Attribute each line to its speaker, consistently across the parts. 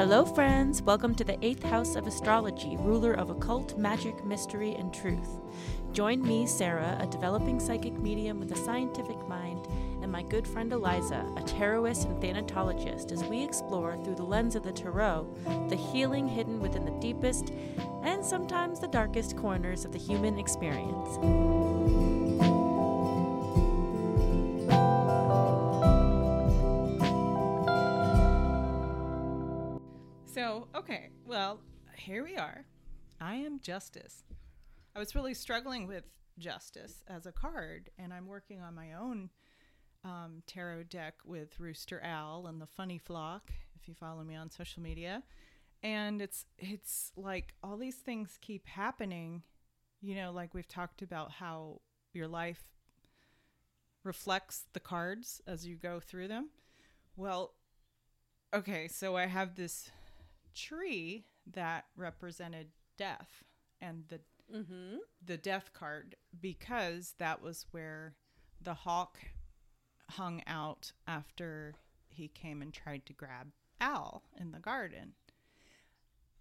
Speaker 1: Hello, friends. Welcome to the eighth house of astrology, ruler of occult, magic, mystery, and truth. Join me, Sarah, a developing psychic medium with a scientific mind, and my good friend Eliza, a tarotist and thanatologist, as we explore through the lens of the tarot the healing hidden within the deepest and sometimes the darkest corners of the human experience.
Speaker 2: Okay, well, here we are. I am Justice. I was really struggling with Justice as a card, and I'm working on my own um, tarot deck with Rooster Owl and the Funny Flock, if you follow me on social media. And it's it's like all these things keep happening, you know, like we've talked about how your life reflects the cards as you go through them. Well, okay, so I have this tree that represented death and the
Speaker 1: Mm-hmm.
Speaker 2: the death card because that was where the hawk hung out after he came and tried to grab Al in the garden.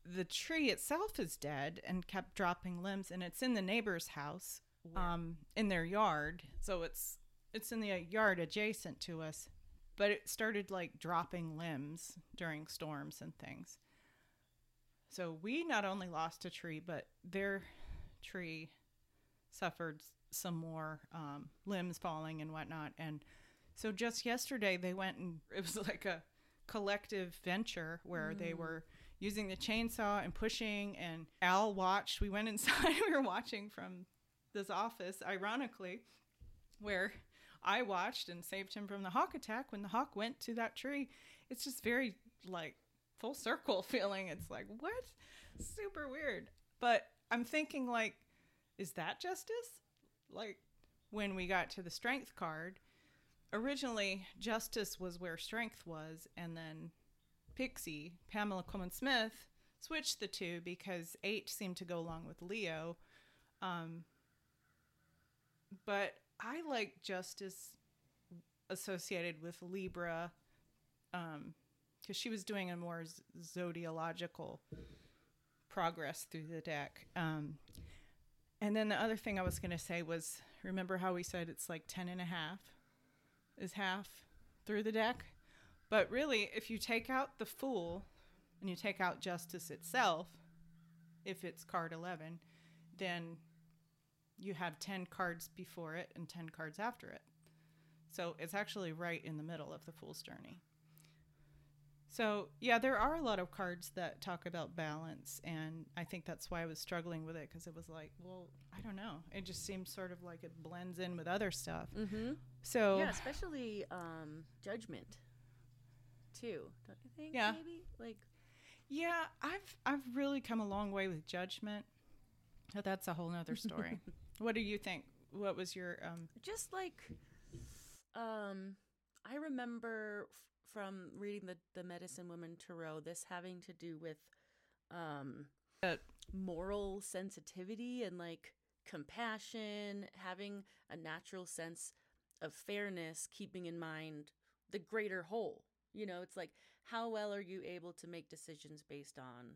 Speaker 2: The tree itself is dead and kept dropping limbs and it's in the neighbor's house um in their yard. So it's it's in the yard adjacent to us, but it started like dropping limbs during storms and things. So we not only lost a tree, but their tree suffered some more um, limbs falling and whatnot. And so just yesterday, they went and it was like a collective venture where they were using the chainsaw and pushing. And Al watched. We went inside. we were watching from this office, ironically, where I watched and saved him from the hawk attack when the hawk went to that tree. It's just very like full circle feeling. It's like, what? Super weird. But I'm thinking, like, is that justice? Like, when we got to the strength card, originally justice was where strength was, and then Pixie, Pamela Colman Smith, switched the two because eight seemed to go along with Leo. Um, but I like justice associated with Libra um because she was doing a more z- zodiological progress through the deck um and then the other thing i was going to say was remember how we said it's like 10 and a half is half through the deck? But really if you take out the fool and you take out justice itself if it's card 11 then you have 10 cards before it and 10 cards after it. So it's actually right in the middle of the fool's journey so, yeah, there are a lot of cards that talk about balance. And I think that's why I was struggling with it because it was like, well, I don't know. It just seems sort of like it blends in with other stuff.
Speaker 1: Mm-hmm.
Speaker 2: So,
Speaker 1: Yeah, especially um, judgment, too. Don't you think?
Speaker 2: Yeah.
Speaker 1: Maybe like
Speaker 2: yeah, I've, I've really come a long way with judgment. But that's a whole nother story. what do you think? What was your, um,
Speaker 1: just like um i remember from reading the the medicine woman tarot this having to do with um
Speaker 2: Uh,
Speaker 1: moral sensitivity and like compassion having a natural sense of fairness keeping in mind the greater whole. You know it's like how well are you able to make decisions based on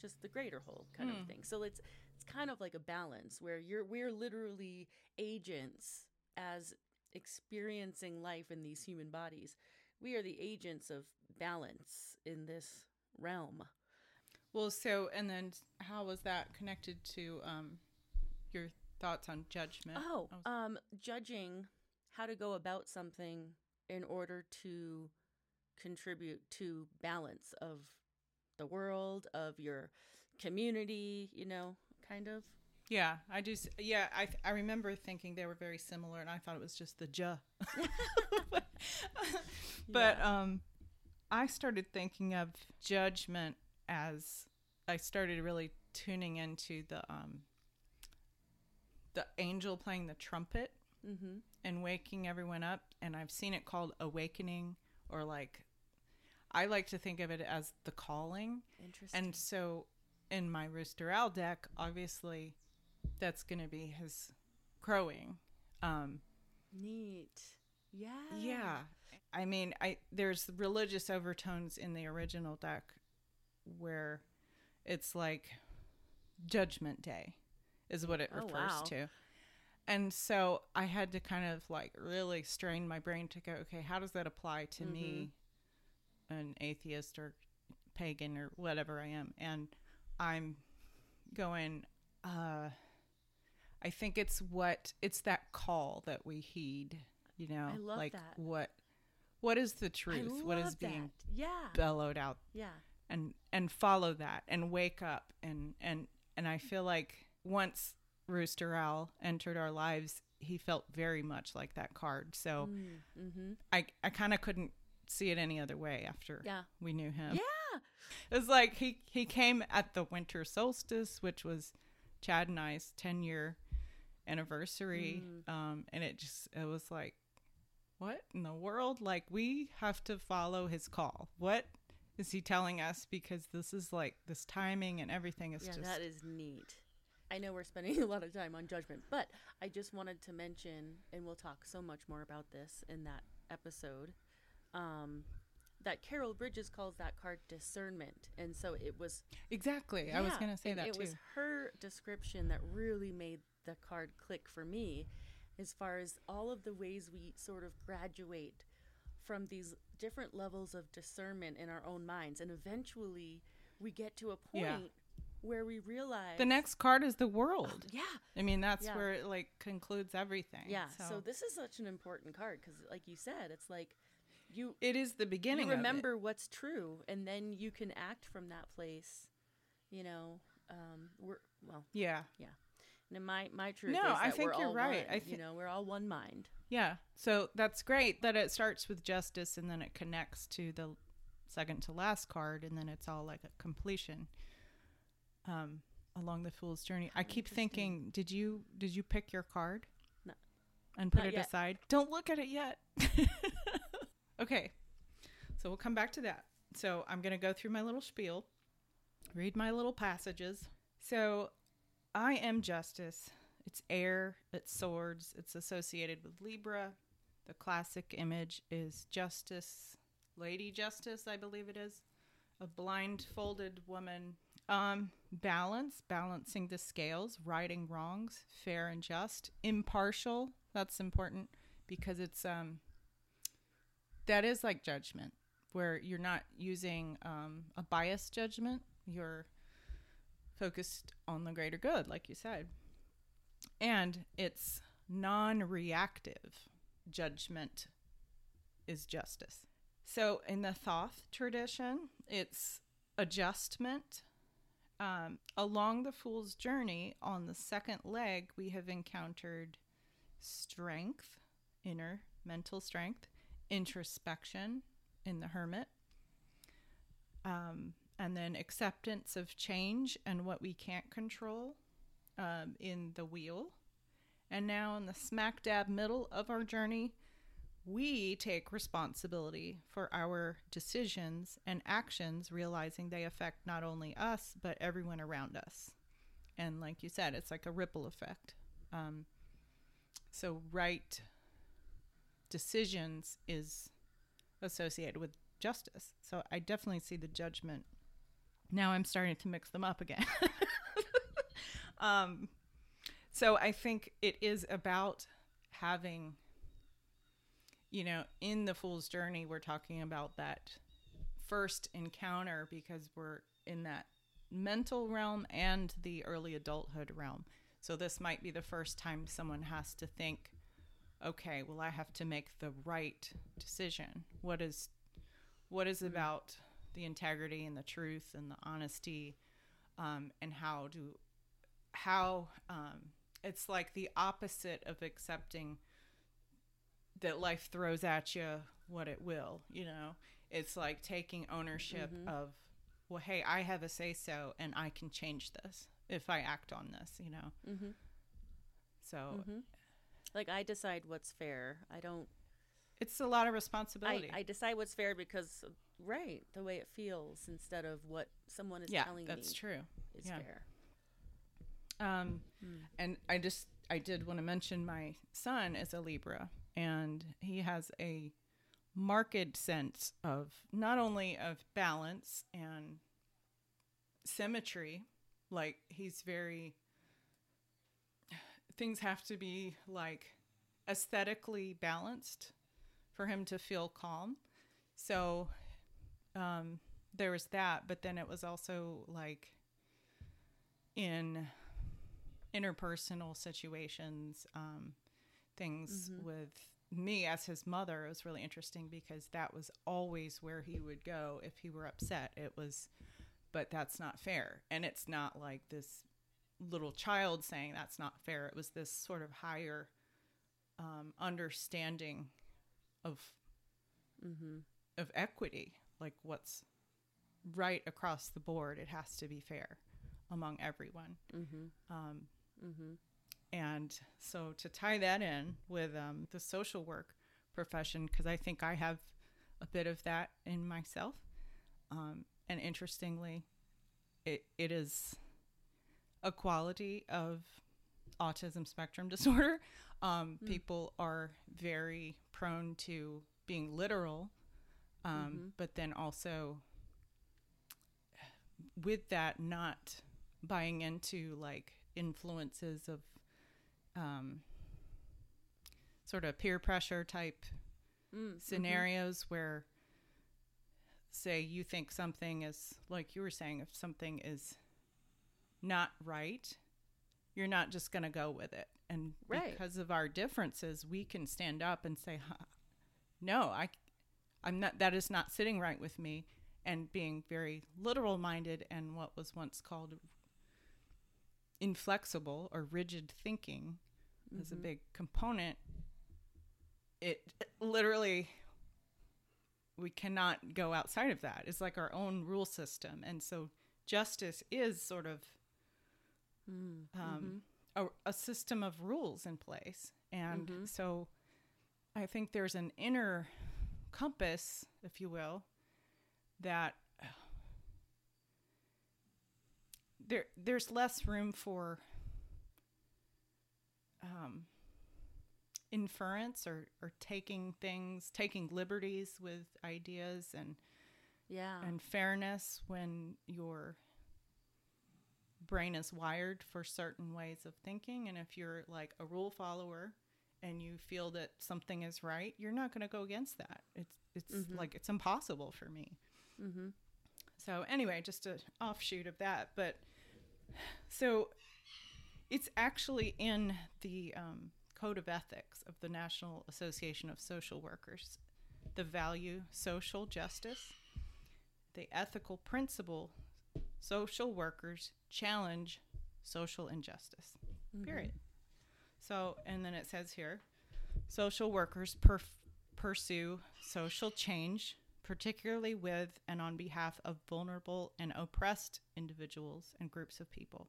Speaker 1: just the greater whole kind
Speaker 2: Hmm.
Speaker 1: of thing? So it's it's kind of like a balance where you're we're literally agents as experiencing life in these human bodies we are the agents of balance in this realm
Speaker 2: well, so, and then how was that connected to, um, your thoughts on judgment?
Speaker 1: Oh,
Speaker 2: was-
Speaker 1: um, judging how to go about something in order to contribute to balance of the world, of your community, you know, kind of.
Speaker 2: Yeah, I just yeah, I I remember thinking they were very similar, and I thought it was just the ja. but um, I started thinking of judgment as I started really tuning into the um, the angel playing the trumpet
Speaker 1: Mm-hmm.
Speaker 2: and waking everyone up, and I've seen it called awakening or like. I like to think of it as the calling.
Speaker 1: Interesting.
Speaker 2: And so in my Rooster Owl deck, obviously that's going to be his crowing. Um,
Speaker 1: Neat. Yeah.
Speaker 2: yeah. I mean, I there's religious overtones in the original deck where it's like judgment day is what it
Speaker 1: Oh,
Speaker 2: refers
Speaker 1: wow.
Speaker 2: to. And so I had to kind of like really strain my brain to go, okay, how does that apply to me, an atheist or pagan or whatever I am? And I'm going, uh, I think it's what it's that call that we heed, you know,
Speaker 1: I love
Speaker 2: like
Speaker 1: that.
Speaker 2: what what is the truth? What is being
Speaker 1: that. Yeah.
Speaker 2: bellowed out
Speaker 1: Yeah.
Speaker 2: and and follow that and wake up and and and I feel like once Rooster Owl entered our lives, he felt very much like that card. So
Speaker 1: Mm-hmm.
Speaker 2: I I kind of couldn't see it any other way after
Speaker 1: Yeah.
Speaker 2: we knew him.
Speaker 1: Yeah.
Speaker 2: It was like he he came at the winter solstice, which was Chad and I's 10 year anniversary.
Speaker 1: Mm.
Speaker 2: Um, and it just it was like, what in the world? Like we have to follow his call. What is he telling us? Because this is like this timing and everything is
Speaker 1: yeah,
Speaker 2: just
Speaker 1: that is neat. I know we're spending a lot of time on judgment, but I just wanted to mention, and we'll talk so much more about this in that episode, um, that Carol Bridges calls that card discernment. And so it was.
Speaker 2: exactly. I was gonna say that
Speaker 1: it
Speaker 2: too.
Speaker 1: was her description that really made the card click for me, as far as all of the ways we sort of graduate from these different levels of discernment in our own minds, and eventually we get to a point
Speaker 2: Yeah.
Speaker 1: where we realize
Speaker 2: the next card is the world.
Speaker 1: yeah
Speaker 2: I mean, that's
Speaker 1: Yeah.
Speaker 2: where it like concludes everything.
Speaker 1: yeah so. this is such an important card because like you said it's like you
Speaker 2: it is the beginning.
Speaker 1: you
Speaker 2: of it.
Speaker 1: remember what's true and then you can act from that place you know um we're well
Speaker 2: Yeah. Yeah.
Speaker 1: And my my truth
Speaker 2: No, I think you're right.
Speaker 1: one,
Speaker 2: I
Speaker 1: you know we're all one mind
Speaker 2: Yeah. So that's great that it starts with justice and then it connects to the second to last card and then it's all like a completion um along the fool's journey. I keep thinking, did you did you pick your card?
Speaker 1: No.
Speaker 2: And put
Speaker 1: Not
Speaker 2: it
Speaker 1: yet.
Speaker 2: aside. Don't look at it yet. okay. So we'll come back to that. So I'm going to go through my little spiel, read my little passages. So I am justice. It's air, it's swords, it's associated with Libra. The classic image is Justice, Lady Justice, I believe it is, a blindfolded woman. Um, balance, balancing the scales, righting wrongs, fair and just, impartial. That's important because it's um that is like judgment where you're not using um, a biased judgment. You're focused on the greater good, like you said. And it's non reactive judgment is justice. So in the Thoth tradition, it's adjustment. Um, along the fool's journey, on the second leg, we have encountered strength, inner mental strength, introspection in the hermit, um, and then acceptance of change and what we can't control um, in the wheel. And now, in the smack dab middle of our journey, we take responsibility for our decisions and actions, realizing they affect not only us, but everyone around us. And like you said, it's like a ripple effect. Um, so, right decisions is associated with justice. So, I definitely see the judgment. Now I'm starting to mix them up again. um, so I think it is about having, you know, in the fool's journey, we're talking about that first encounter because we're in that mental realm and the early adulthood realm. So this might be the first time someone has to think, okay, well, I have to make the right decision. What is, what is about the integrity and the truth and the honesty, um, and how do, how, um, it's like the opposite of accepting that life throws at you what it will you know? It's like taking ownership of well hey i have a say so and i can change this if i act on this you know?
Speaker 1: Mm-hmm.
Speaker 2: so
Speaker 1: Mm-hmm. like i decide what's fair. I don't
Speaker 2: it's a lot of
Speaker 1: I,
Speaker 2: responsibility
Speaker 1: I decide what's fair because right the way it feels instead of what someone is
Speaker 2: yeah
Speaker 1: telling
Speaker 2: that's
Speaker 1: me
Speaker 2: true
Speaker 1: is
Speaker 2: yeah.
Speaker 1: fair
Speaker 2: um
Speaker 1: Hmm.
Speaker 2: and i just i did want to mention my son is a libra and he has a marked sense of not only of balance and symmetry. Like he's very things have to be like aesthetically balanced for him to feel calm. So um, there was that, but then it was also like in interpersonal situations, um, things with me as his mother. It was really interesting because that was always where he would go if he were upset. It was, but that's not fair. And it's not like this little child saying that's not fair. It was this sort of higher um, understanding of of equity, like what's right across the board. It has to be fair among everyone. Um, and so to tie that in with um, the social work profession, because I think I have a bit of that in myself. Um, and interestingly, it, it is a quality of autism spectrum disorder. Um, People are very prone to being literal, um, but then also with that, not buying into like influences of um, sort of peer pressure type scenarios where say you think something is like you were saying if something is not right you're not just going to go with it. And
Speaker 1: Right.
Speaker 2: because of our differences we can stand up and say no i i'm not that is not sitting right with me and being very literal minded and what was once called inflexible or rigid thinking is a mm-hmm. big component. It literally we cannot go outside of that. It's like our own rule system. And so justice is sort of mm, um, mm-hmm. a, a system of rules in place. And mm-hmm. so i think there's an inner compass if you will that there there's less room for um, inference or, or taking things, taking liberties with ideas and
Speaker 1: Yeah.
Speaker 2: and fairness when your brain is wired for certain ways of thinking. And if you're like a rule follower and you feel that something is right, you're not going to go against that. It's it's like it's impossible for me.
Speaker 1: mm-hmm.
Speaker 2: So anyway, just an offshoot of that. But so it's actually in the um, Code of Ethics of the National Association of Social Workers, the value social justice, the ethical principle social workers challenge social injustice. Period. So, and then it says here social workers perf- pursue social change, particularly with and on behalf of vulnerable and oppressed individuals and groups of people.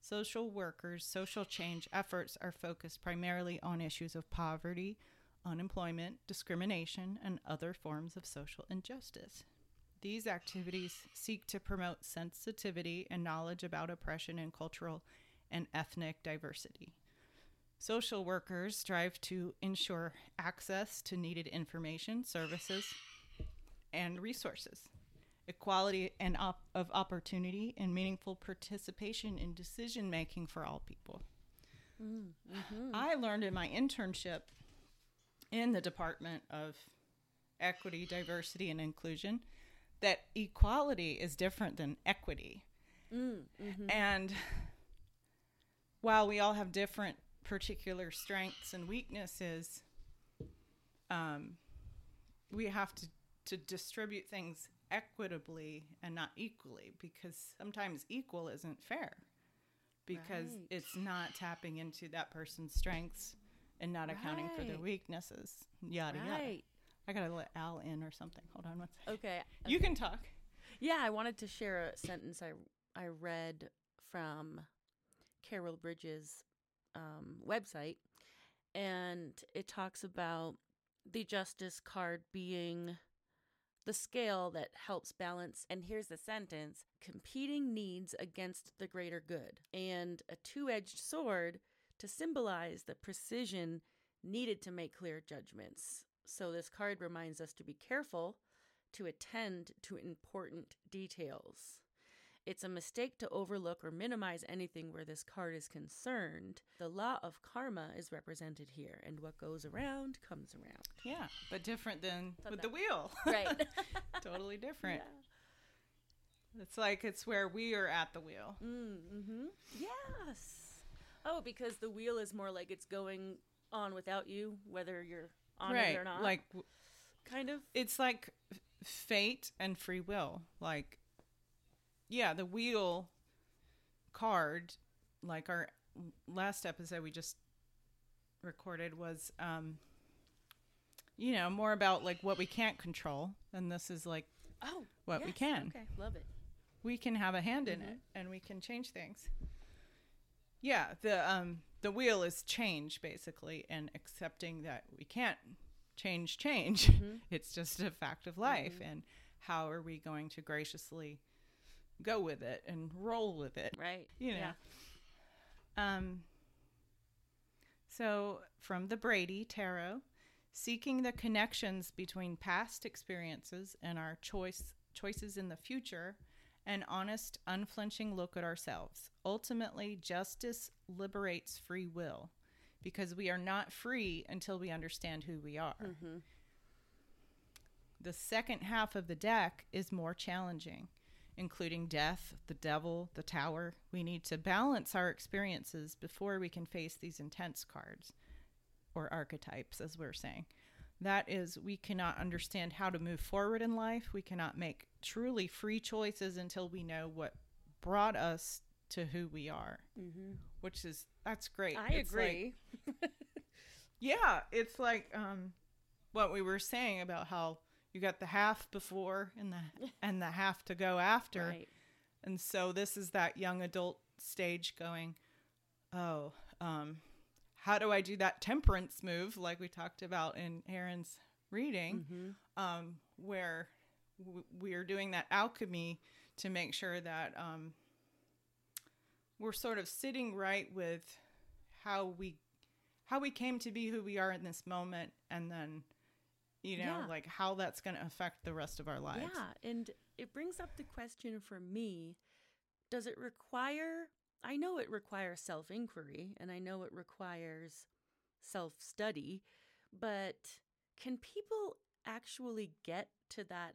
Speaker 2: Social workers' social change efforts are focused primarily on issues of poverty, unemployment, discrimination, and other forms of social injustice. These activities seek to promote sensitivity and knowledge about oppression and cultural and ethnic diversity. Social workers strive to ensure access to needed information, services, and resources, equality and op- of opportunity, and meaningful participation in decision making for all people. Mm-hmm. I learned in my internship in the Department of Equity, Diversity, and Inclusion that equality is different than equity. Mm, mm-hmm. And while we all have different particular strengths and weaknesses, um, we have to, to distribute things equitably and not equally because sometimes equal isn't fair because
Speaker 1: Right.
Speaker 2: it's not tapping into that person's strengths and not accounting for their weaknesses. Yada yada.
Speaker 1: Right.
Speaker 2: I gotta let Al in or something. Hold on one second.
Speaker 1: Okay.
Speaker 2: You can talk.
Speaker 1: Yeah, I wanted to share a sentence I I read from Carol Bridges' um, website, and it talks about the justice card being the scale that helps balance. And here's the sentence: competing needs against the greater good, and a two-edged sword to symbolize the precision needed to make clear judgments. So this card reminds us to be careful to attend to important details. It's a mistake to overlook or minimize anything where this card is concerned. The law of karma is represented here, and what goes around comes around.
Speaker 2: Yeah, but different than with the wheel.
Speaker 1: Right.
Speaker 2: totally different. It's like it's where we are at the wheel.
Speaker 1: Mm-hmm. Yes. Oh, because the wheel is more like it's going on without you, whether you're on it or not.
Speaker 2: Like
Speaker 1: kind of.
Speaker 2: it's like fate and free will. Like yeah, the wheel card like our last episode we just recorded was um you know, more about like what we can't control and this is like
Speaker 1: Oh,
Speaker 2: What we can.
Speaker 1: Okay, love it.
Speaker 2: we can have a hand in
Speaker 1: Mhm.
Speaker 2: it and we can change things. Yeah, the um the wheel is change basically and accepting that we can't change change.
Speaker 1: Mhm.
Speaker 2: it's just a fact of life
Speaker 1: Mhm.
Speaker 2: and how are we going to graciously go with it and roll with it,
Speaker 1: Right.
Speaker 2: you know.
Speaker 1: Yeah.
Speaker 2: Um so from the Brady Tarot, seeking the connections between past experiences and our choice choices in the future, an honest, unflinching look at ourselves. Ultimately, justice liberates free will because we are not free until we understand who we are.
Speaker 1: Mm-hmm.
Speaker 2: The second half of the deck is more challenging, including death, the devil, the tower. We need to balance our experiences before we can face these intense cards or archetypes, as we're saying. That is, we cannot understand how to move forward in life. We cannot make truly free choices until we know what brought us to who we are,
Speaker 1: Mm-hmm.
Speaker 2: which is that's great.
Speaker 1: I
Speaker 2: It's like-
Speaker 1: agree.
Speaker 2: yeah, it's like um, what we were saying about how you got the half before and the and the half to go after,
Speaker 1: right.
Speaker 2: and so this is that young adult stage going, oh, um, how do I do that temperance move like we talked about in Aaron's reading,
Speaker 1: Mm-hmm.
Speaker 2: um, where w- we are doing that alchemy to make sure that um, we're sort of sitting right with how we how we came to be who we are in this moment and then you know
Speaker 1: Yeah.
Speaker 2: like how that's going to affect the rest of our lives
Speaker 1: Yeah, and it brings up the question for me does it require, I know it requires self inquiry and I know it requires self study, but can people actually get to that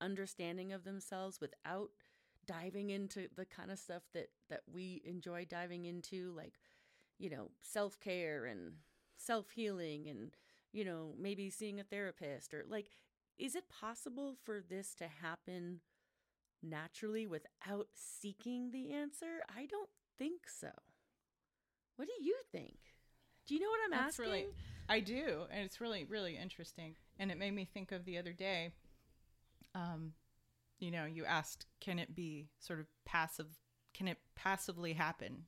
Speaker 1: understanding of themselves without diving into the kind of stuff that that we enjoy diving into like you know self-care and self-healing and you know maybe seeing a therapist or like is it possible for this to happen naturally without seeking the answer? I don't think so. What do you think? Do you know what I'm
Speaker 2: That's
Speaker 1: asking?
Speaker 2: really- I do, and it's really really interesting. And it made me think of the other day. Um, you know, you asked, can it be sort of passive? Can it passively happen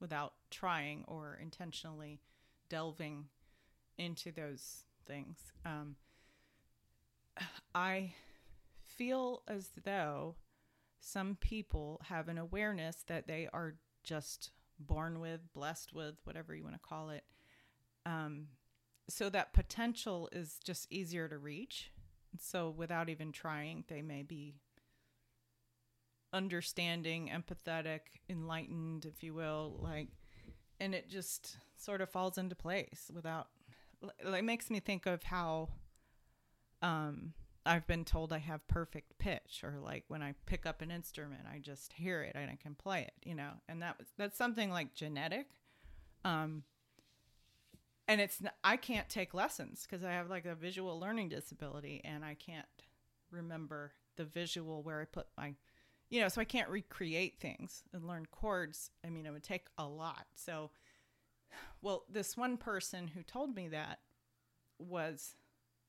Speaker 2: without trying or intentionally delving into those things? Um, I feel as though some people have an awareness that they are just born with, blessed with, whatever you want to call it. Um, so that potential is just easier to reach. So without even trying, they may be understanding, empathetic, enlightened, if you will, like, and it just sort of falls into place without. It makes me think of how um, I've been told I have perfect pitch, or like when I pick up an instrument, I just hear it and I can play it, you know, and that was that's something like genetic. Um, and it's I can't take lessons because I have like a visual learning disability, and I can't remember the visual where I put my, you know, so I can't recreate things and learn chords. I mean, it would take a lot. So, well, this one person who told me that was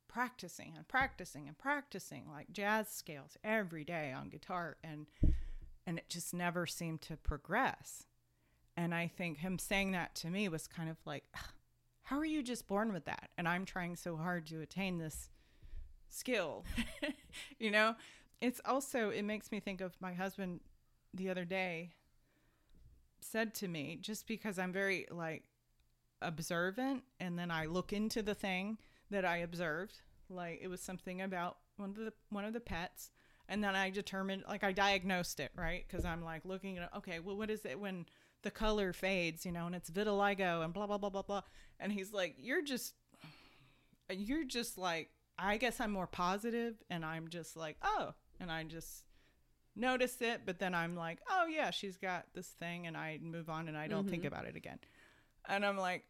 Speaker 2: practicing and practicing and practicing like jazz scales every day on guitar and and it just never seemed to progress. And i think him saying that to me was kind of like how are you just born with that? And i'm trying so hard to attain this skill. You know? It's also it makes me think of my husband the other day said to me just because i'm very like observant and then i look into the thing that I observed. Like it was something about one of the one of the pets, And then I determined, like, I diagnosed it, right? Because I'm like looking at, okay, well, what is it when the color fades, you know, and it's vitiligo and blah, blah, blah, blah, blah. And he's like, you're just, you're just like, I guess I'm more positive, and I'm just like, oh, and I just notice it, but then I'm like, oh yeah, she's got this thing, and I move on and I don't think
Speaker 1: Mhm.
Speaker 2: about it again. And I'm like,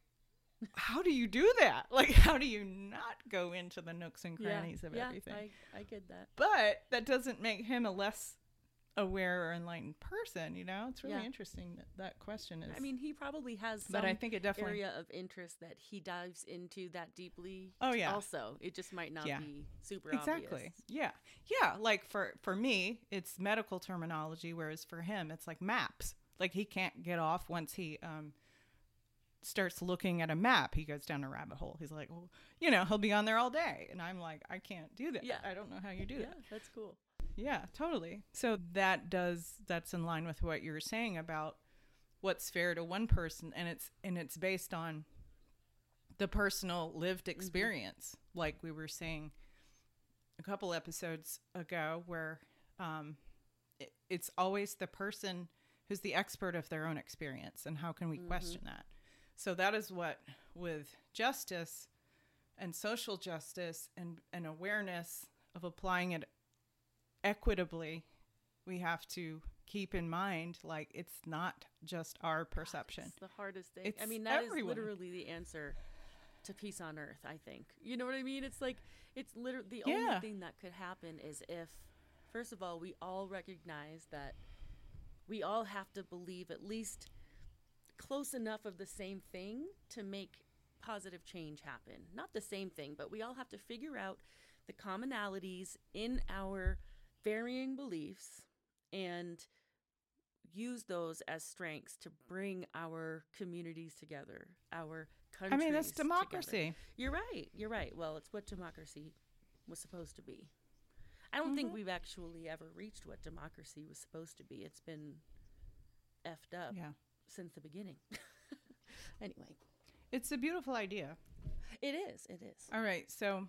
Speaker 2: how do you do that? Like, how do you not go into the nooks and crannies of
Speaker 1: yeah,
Speaker 2: everything?
Speaker 1: I, I get that.
Speaker 2: but that doesn't make him a less aware or enlightened person. You know, it's really
Speaker 1: Yeah.
Speaker 2: interesting that that question is.
Speaker 1: I mean, he probably has some
Speaker 2: but I think it definitely.
Speaker 1: area of interest that he dives into that deeply.
Speaker 2: Oh, yeah.
Speaker 1: Also, it just might not
Speaker 2: Yeah.
Speaker 1: be super
Speaker 2: exactly
Speaker 1: obvious.
Speaker 2: yeah yeah like for for me it's medical terminology whereas for him it's like maps like he can't get off once he um starts looking at a map he goes down a rabbit hole. He's like well you know he'll be on there all day. And i'm like i can't do that.
Speaker 1: Yeah.
Speaker 2: i don't know how you do
Speaker 1: Yeah,
Speaker 2: that.
Speaker 1: that's cool.
Speaker 2: yeah totally. So that does that's in line with what you were saying about what's fair to one person and it's and it's based on the personal lived experience. Like we were saying a couple episodes ago where um it, it's always the person who's the expert of their own experience and how can we question that so that is what with justice and social justice and, and awareness of applying it equitably we have to keep in mind like it's not just our perception
Speaker 1: It's the hardest thing. I mean, that is
Speaker 2: everyone.
Speaker 1: literally the answer to peace on earth, I think. You know what I mean? It's like it's literally the
Speaker 2: Yeah.
Speaker 1: only thing that could happen is if first of all, we all recognize that we all have to believe at least close enough of the same thing to make positive change happen. Not the same thing, but we all have to figure out the commonalities in our varying beliefs and use those as strengths to bring our communities together, our countries.
Speaker 2: i mean that's
Speaker 1: together.
Speaker 2: democracy
Speaker 1: You're right. You're right. Well, it's what democracy was supposed to be. I don't think
Speaker 2: Mhm.
Speaker 1: we've actually ever reached what democracy was supposed to be. It's been effed up
Speaker 2: yeah
Speaker 1: since the beginning. anyway,
Speaker 2: it's a beautiful idea
Speaker 1: it is. It is.
Speaker 2: All right, so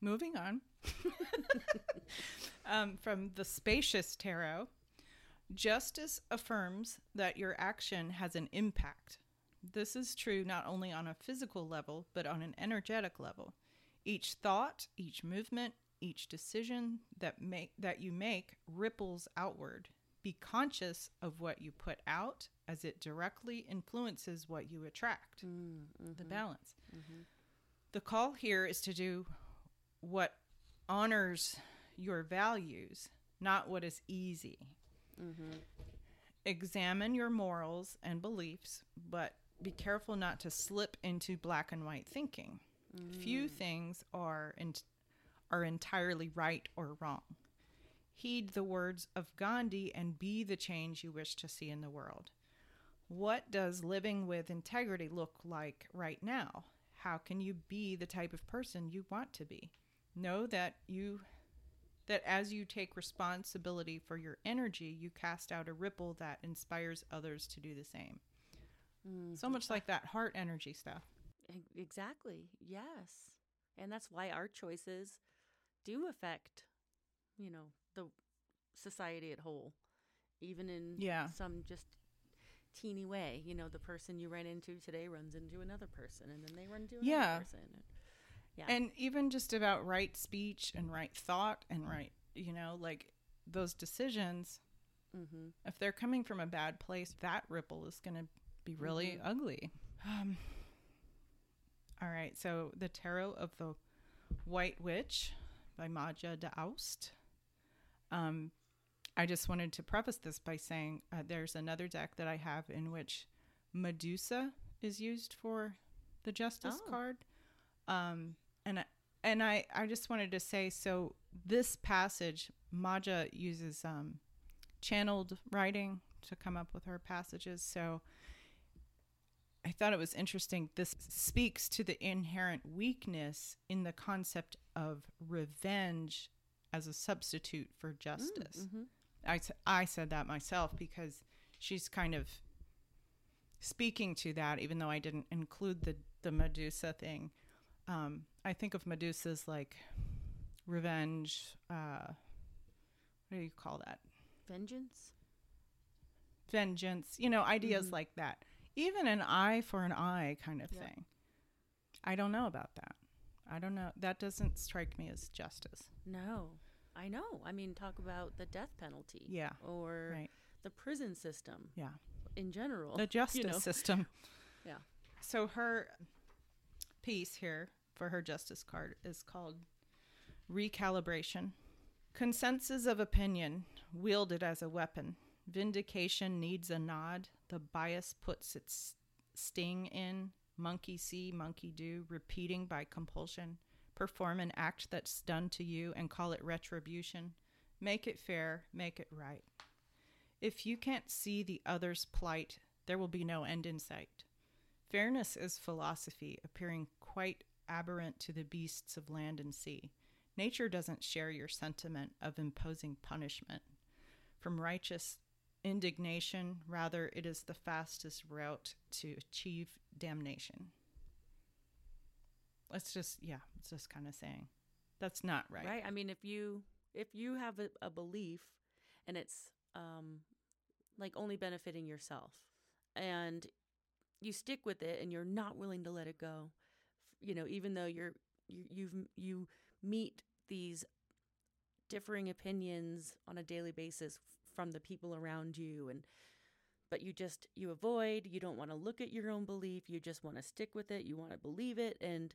Speaker 2: moving on um, from the spacious tarot, justice affirms that your action has an impact. This is true not only on a physical level, but on an energetic level. Each thought, each movement, each decision that make that you make ripples outward. Be conscious of what you put out as it directly influences what you attract.
Speaker 1: Mm,
Speaker 2: The
Speaker 1: mhm,
Speaker 2: balance.
Speaker 1: mhm.
Speaker 2: The call here is to do what honors your values, not what is easy.
Speaker 1: Mm-hmm.
Speaker 2: Examine your morals and beliefs, but be careful not to slip into black and white thinking. Few things are en- are entirely right or wrong. Heed the words of Gandhi and be the change you wish to see in the world. What does living with integrity look like right now? How can you be the type of person you want to be? Know that you that as you take responsibility for your energy, you cast out a ripple that inspires others to do the same.
Speaker 1: Mm.
Speaker 2: So much like that heart energy stuff.
Speaker 1: Exactly. Yes. And that's why our choices do affect, you know, the society at whole, even in
Speaker 2: Yeah.
Speaker 1: some just teeny way. You know, the person you ran into today runs into another person, and then they run into another
Speaker 2: Yeah.
Speaker 1: person. Yeah.
Speaker 2: And even just about right speech and right thought and right, you know, like those decisions,
Speaker 1: mm-hmm.
Speaker 2: if they're coming from a bad place, that ripple is going to be really
Speaker 1: Mhm.
Speaker 2: ugly. Um, all right. So the Tarot of the White Witch by Maja D'Aoust. Um, I just wanted to preface this by saying uh, there's another deck that I have in which Medusa is used for the Justice
Speaker 1: Oh.
Speaker 2: card. Um, and I, and I, I just wanted to say so this passage, Maja uses um, channeled writing to come up with her passages. So I thought it was interesting. This speaks to the inherent weakness in the concept of revenge as a substitute for justice.
Speaker 1: Mm-hmm.
Speaker 2: I, I said that myself because she's kind of speaking to that, even though I didn't include the, the Medusa thing. Um, I think of Medusa's like revenge. Uh, what do you call that?
Speaker 1: Vengeance.
Speaker 2: Vengeance, you know, ideas
Speaker 1: Mhm.
Speaker 2: like that. Even an eye for an eye kind of
Speaker 1: Yeah.
Speaker 2: thing. I don't know about that. I don't know. That doesn't strike me as justice.
Speaker 1: No, I know. I mean, talk about the death penalty.
Speaker 2: Yeah.
Speaker 1: Or
Speaker 2: Right.
Speaker 1: the prison system
Speaker 2: Yeah.
Speaker 1: in general.
Speaker 2: the justice
Speaker 1: know.
Speaker 2: system.
Speaker 1: Yeah.
Speaker 2: So her piece here for her justice card is called Recalibration. Consensus of opinion wielded as a weapon. Vindication needs a nod. The bias puts its sting in. Monkey see, monkey do, repeating by compulsion. Perform an act that's done to you and call it retribution. Make it fair, make it right. If you can't see the other's plight, there will be no end in sight. Fairness is philosophy, appearing quite aberrant to the beasts of land and sea. Nature doesn't share your sentiment of imposing punishment. From righteous indignation, rather, it is the fastest route to achieve damnation. Let's just, yeah, it's just kind of saying that's not right.
Speaker 1: right. I mean, if you if you have a, a belief and it's um like only benefiting yourself and you stick with it and you're not willing to let it go, you know, even though you're you you've you meet these differing opinions on a daily basis from the people around you and but you just you avoid you don't want to look at your own belief you just want to stick with it you want to believe it and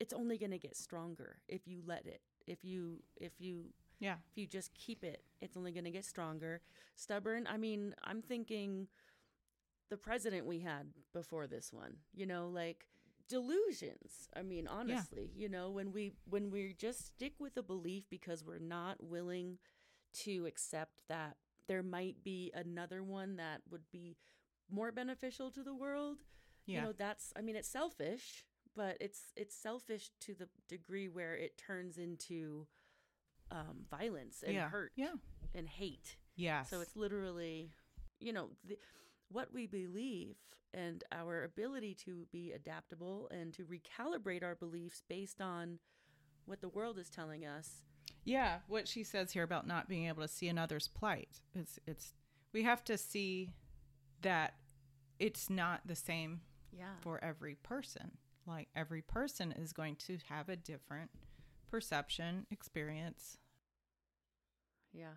Speaker 1: it's only going to get stronger if you let it. If you if you
Speaker 2: Yeah.
Speaker 1: if you just keep it it's only going to get stronger. Stubborn i mean i'm thinking the president we had before this one you know like delusions. I mean honestly you know when we when we just stick with a belief because we're not willing to accept that there might be another one that would be more beneficial to the world
Speaker 2: Yeah.
Speaker 1: you know that's i mean it's selfish but it's it's selfish to the degree where it turns into um, violence and
Speaker 2: yeah.
Speaker 1: hurt
Speaker 2: Yeah.
Speaker 1: and hate
Speaker 2: Yeah.
Speaker 1: so it's literally you know the, what we believe and our ability to be adaptable and to recalibrate our beliefs based on what the world is telling us
Speaker 2: Yeah, what she says here about not being able to see another's plight. It's it's we have to see that it's not the same
Speaker 1: yeah
Speaker 2: for every person. Like every person is going to have a different perception, experience.
Speaker 1: yeah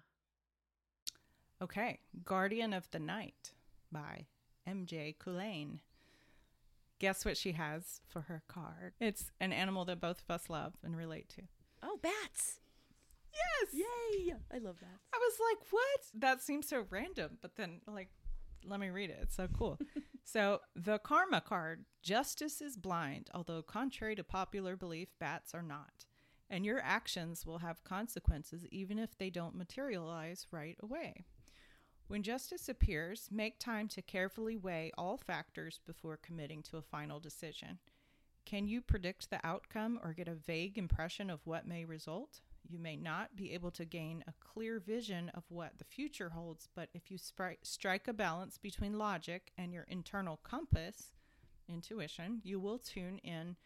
Speaker 2: Okay, Guardian of the Night by MJ Culliane. Guess what she has for her card? It's an animal that both of us love and relate to.
Speaker 1: oh bats. Yay i love that
Speaker 2: I was like, what? That seems so random. But then, like, let me read it. It's so cool. so, the karma card justice is blind, although, contrary to popular belief, bats are not. And your actions will have consequences even if they don't materialize right away. When justice appears, make time to carefully weigh all factors before committing to a final decision. Can you predict the outcome or get a vague impression of what may result? You may not be able to gain a clear vision of what the future holds, but if you spri- strike a balance between logic and your internal compass, intuition, you will tune in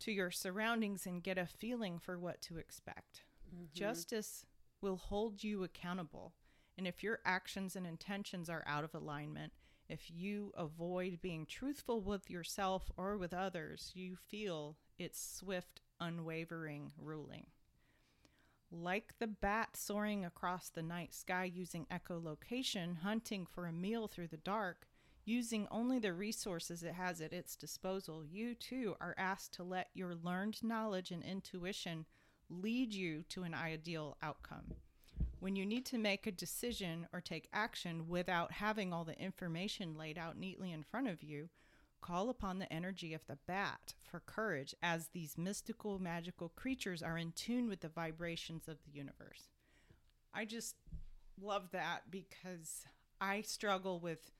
Speaker 2: to your surroundings and get a feeling for what to expect. Mm-hmm. Justice will hold you accountable. And if your actions and intentions are out of alignment, if you avoid being truthful with yourself or with others, you feel its swift, unwavering ruling. Like the bat soaring across the night sky using echolocation, hunting for a meal through the dark, using only the resources it has at its disposal, you too are asked to let your learned knowledge and intuition lead you to an ideal outcome. When you need to make a decision or take action without having all the information laid out neatly in front of you, call upon the energy of the bat for courage as these mystical, magical creatures are in tune with the vibrations of the universe. I just love that because I struggle with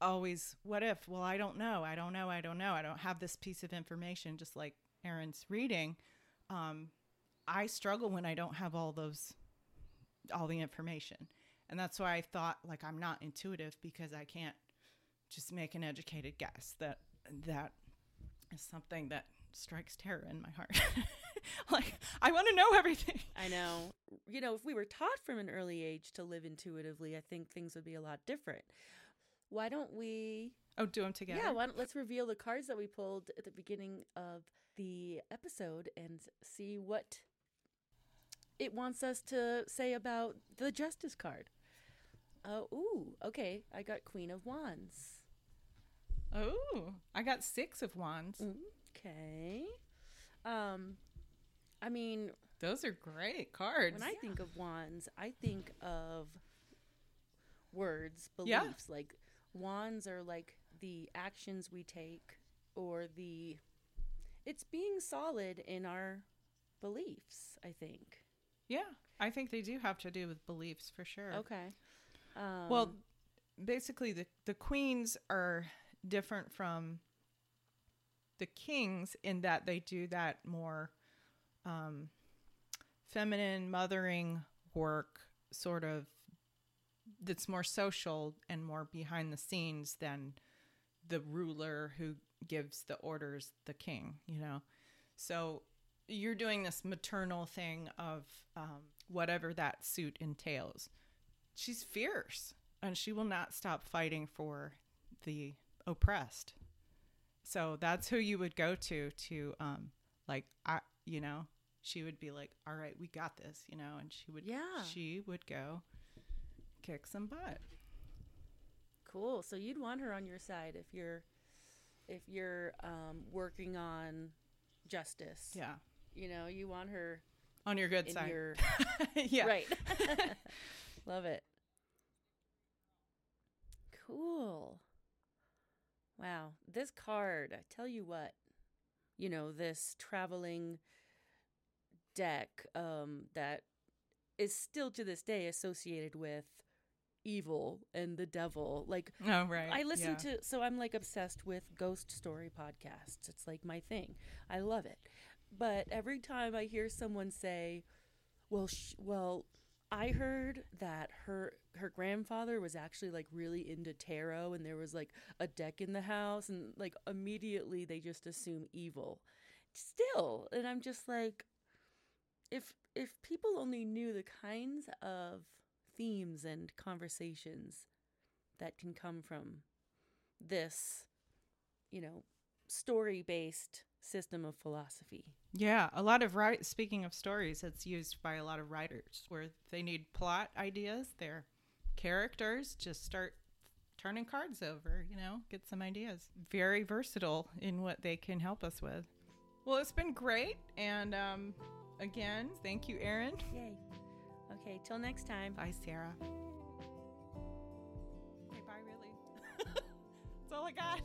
Speaker 2: always, what if? Well, I don't know. I don't know. I don't know. I don't have this piece of information, just like Aaron's reading. Um, I struggle when I don't have all those, all the information. And that's why I thought like I'm not intuitive because I can't just make an educated guess that that is something that strikes terror in my heart. like, I want to know everything.
Speaker 1: I know. You know, if we were taught from an early age to live intuitively, I think things would be a lot different. Why don't we?
Speaker 2: Oh, do them together?
Speaker 1: Yeah, why don't, let's reveal the cards that we pulled at the beginning of the episode and see what it wants us to say about the Justice card. Oh, ooh, okay. I got Queen of Wands.
Speaker 2: Oh, I got six of wands.
Speaker 1: Okay. Um, I mean,
Speaker 2: Those are great cards.
Speaker 1: when I think of wands, I think of words,
Speaker 2: Yeah.
Speaker 1: beliefs. Like wands are like the actions we take or the it's being solid in our beliefs, I think.
Speaker 2: yeah, I think they do have to do with beliefs for sure.
Speaker 1: Okay. Um,
Speaker 2: Well, basically, the the queens are different from the kings in that they do that more um, feminine mothering work, sort of that's more social and more behind the scenes than the ruler who gives the orders, the king. You know, so you're doing this maternal thing of um, whatever that suit entails she's fierce and she will not stop fighting for the oppressed. So that's who you would go to to um like I you know, she would be like, "All right, we got this," you know, and she would
Speaker 1: Yeah.
Speaker 2: she would go kick some butt.
Speaker 1: cool. So you'd want her on your side if you're if you're um, working on justice.
Speaker 2: Yeah.
Speaker 1: You know, you want her
Speaker 2: On your good side.
Speaker 1: your
Speaker 2: yeah.
Speaker 1: Right. Love it. Cool. Wow. This card, I tell you what, you know, this traveling deck um, that is still to this day associated with evil and the devil. Like,
Speaker 2: Oh, right.
Speaker 1: I listen
Speaker 2: yeah.
Speaker 1: to, so I'm like obsessed with ghost story podcasts. It's like my thing. I love it. But every time I hear someone say, "Well, sh- well, I heard that her her grandfather was actually like really into tarot, and there was like a deck in the house, and like immediately they just assume evil." Still, and I'm just like, if if people only knew the kinds of themes and conversations that can come from this, you know, story based system of philosophy.
Speaker 2: Yeah, a lot of right. Speaking of stories, it's used by a lot of writers where they need plot ideas. Their characters just start turning cards over. You know, get some ideas. Very versatile in what they can help us with. Well, it's been great, and um, again, thank you, Erin.
Speaker 1: Yay. Okay, till next time.
Speaker 2: Bye, Sarah. Okay, bye, really. That's all I got.